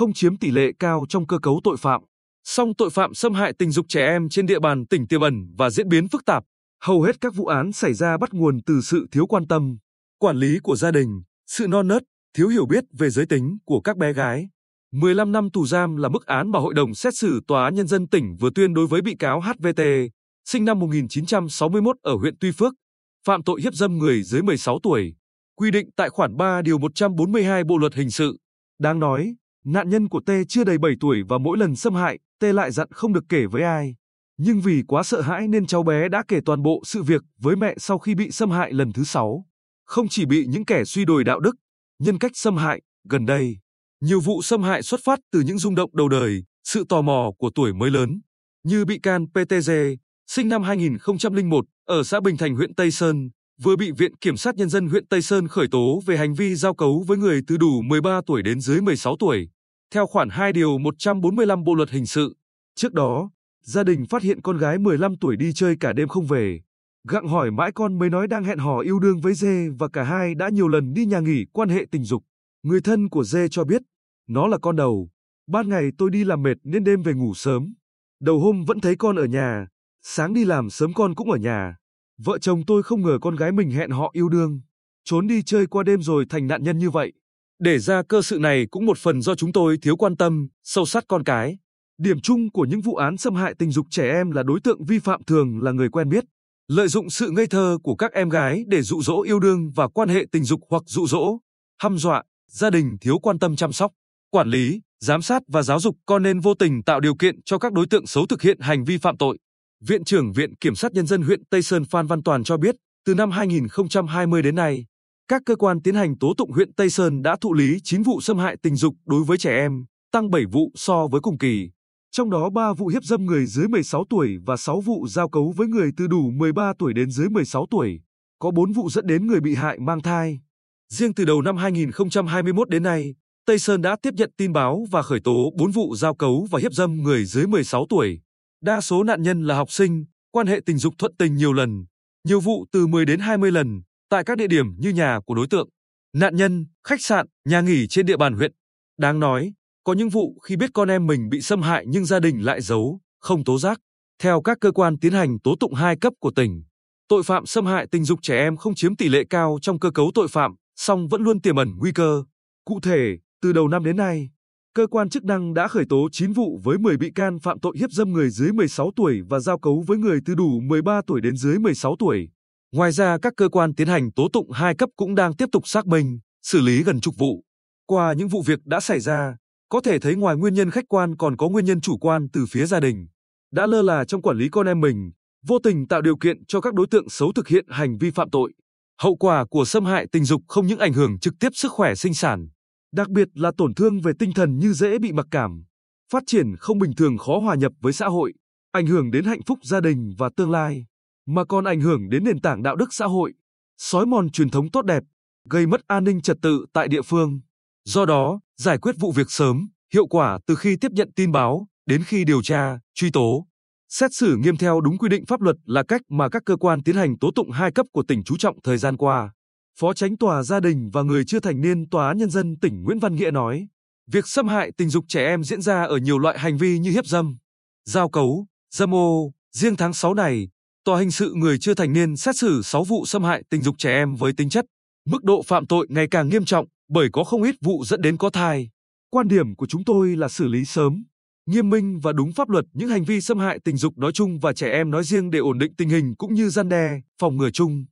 không chiếm tỷ lệ cao trong cơ cấu tội phạm. Song tội phạm xâm hại tình dục trẻ em trên địa bàn tỉnh tiềm ẩn và diễn biến phức tạp. Hầu hết các vụ án xảy ra bắt nguồn từ sự thiếu quan tâm, quản lý của gia đình, sự non nớt, thiếu hiểu biết về giới tính của các bé gái. 15 năm tù giam là mức án mà Hội đồng xét xử Tòa án Nhân dân tỉnh vừa tuyên đối với bị cáo HVT, sinh năm 1961 ở huyện Tuy Phước, phạm tội hiếp dâm người dưới 16 tuổi, quy định tại khoản 3 điều 142 Bộ luật hình sự. Đáng nói, nạn nhân của T chưa đầy 7 tuổi và mỗi lần xâm hại, T lại dặn không được kể với ai. Nhưng vì quá sợ hãi nên cháu bé đã kể toàn bộ sự việc với mẹ sau khi bị xâm hại lần thứ 6. Không chỉ bị những kẻ suy đồi đạo đức, nhân cách xâm hại, gần đây, nhiều vụ xâm hại xuất phát từ những rung động đầu đời, sự tò mò của tuổi mới lớn, như bị can PTG, sinh năm 2001, ở xã Bình Thành huyện Tây Sơn, vừa bị Viện Kiểm sát Nhân dân huyện Tây Sơn khởi tố về hành vi giao cấu với người từ đủ 13 tuổi đến dưới 16 tuổi, theo khoản 2 điều 145 Bộ luật hình sự. Trước đó, gia đình phát hiện con gái 15 tuổi đi chơi cả đêm không về. Gặng hỏi mãi con mới nói đang hẹn hò yêu đương với Dê và cả hai đã nhiều lần đi nhà nghỉ quan hệ tình dục. Người thân của Dê cho biết, nó là con đầu. Ban ngày tôi đi làm mệt nên đêm về ngủ sớm. Đầu hôm vẫn thấy con ở nhà, sáng đi làm sớm con cũng ở nhà. Vợ chồng tôi không ngờ con gái mình hẹn họ yêu đương, trốn đi chơi qua đêm rồi thành nạn nhân như vậy. Để ra cơ sự này cũng một phần do chúng tôi thiếu quan tâm, sâu sát con cái. Điểm chung của những vụ án xâm hại tình dục trẻ em là đối tượng vi phạm thường là người quen biết, lợi dụng sự ngây thơ của các em gái để dụ dỗ yêu đương và quan hệ tình dục hoặc dụ dỗ, hăm dọa, gia đình thiếu quan tâm chăm sóc, quản lý, giám sát và giáo dục con nên vô tình tạo điều kiện cho các đối tượng xấu thực hiện hành vi phạm tội. Viện trưởng Viện Kiểm sát Nhân dân huyện Tây Sơn Phan Văn Toàn cho biết, từ năm 2020 đến nay, các cơ quan tiến hành tố tụng huyện Tây Sơn đã thụ lý 9 vụ xâm hại tình dục đối với trẻ em, tăng 7 vụ so với cùng kỳ. Trong đó 3 vụ hiếp dâm người dưới 16 tuổi và 6 vụ giao cấu với người từ đủ 13 tuổi đến dưới 16 tuổi. Có 4 vụ dẫn đến người bị hại mang thai. Riêng từ đầu năm 2021 đến nay, Tây Sơn đã tiếp nhận tin báo và khởi tố 4 vụ giao cấu và hiếp dâm người dưới 16 tuổi. Đa số nạn nhân là học sinh, quan hệ tình dục thuận tình nhiều lần, nhiều vụ từ 10 đến 20 lần, tại các địa điểm như nhà của đối tượng, nạn nhân, khách sạn, nhà nghỉ trên địa bàn huyện. Đáng nói, có những vụ khi biết con em mình bị xâm hại nhưng gia đình lại giấu, không tố giác. Theo các cơ quan tiến hành tố tụng hai cấp của tỉnh, tội phạm xâm hại tình dục trẻ em không chiếm tỷ lệ cao trong cơ cấu tội phạm, song vẫn luôn tiềm ẩn nguy cơ. Cụ thể, từ đầu năm đến nay, cơ quan chức năng đã khởi tố 9 vụ với 10 bị can phạm tội hiếp dâm người dưới 16 tuổi và giao cấu với người từ đủ 13 tuổi đến dưới 16 tuổi. Ngoài ra, các cơ quan tiến hành tố tụng hai cấp cũng đang tiếp tục xác minh, xử lý gần chục vụ. Qua những vụ việc đã xảy ra, có thể thấy ngoài nguyên nhân khách quan còn có nguyên nhân chủ quan từ phía gia đình. Đã lơ là trong quản lý con em mình, vô tình tạo điều kiện cho các đối tượng xấu thực hiện hành vi phạm tội. Hậu quả của xâm hại tình dục không những ảnh hưởng trực tiếp sức khỏe sinh sản, đặc biệt là tổn thương về tinh thần như dễ bị mặc cảm, phát triển không bình thường khó hòa nhập với xã hội, ảnh hưởng đến hạnh phúc gia đình và tương lai, mà còn ảnh hưởng đến nền tảng đạo đức xã hội, xói mòn truyền thống tốt đẹp, gây mất an ninh trật tự tại địa phương. Do đó, giải quyết vụ việc sớm, hiệu quả từ khi tiếp nhận tin báo đến khi điều tra, truy tố. Xét xử nghiêm theo đúng quy định pháp luật là cách mà các cơ quan tiến hành tố tụng hai cấp của tỉnh chú trọng thời gian qua. Phó Tránh Tòa Gia đình và Người chưa thành niên Tòa án Nhân dân tỉnh Nguyễn Văn Nghĩa nói, việc xâm hại tình dục trẻ em diễn ra ở nhiều loại hành vi như hiếp dâm, giao cấu, dâm ô. Riêng tháng 6 này, Tòa hình sự người chưa thành niên xét xử 6 vụ xâm hại tình dục trẻ em với tính chất, mức độ phạm tội ngày càng nghiêm trọng bởi có không ít vụ dẫn đến có thai. Quan điểm của chúng tôi là xử lý sớm, nghiêm minh và đúng pháp luật những hành vi xâm hại tình dục nói chung và trẻ em nói riêng để ổn định tình hình cũng như gian đe, phòng ngừa chung.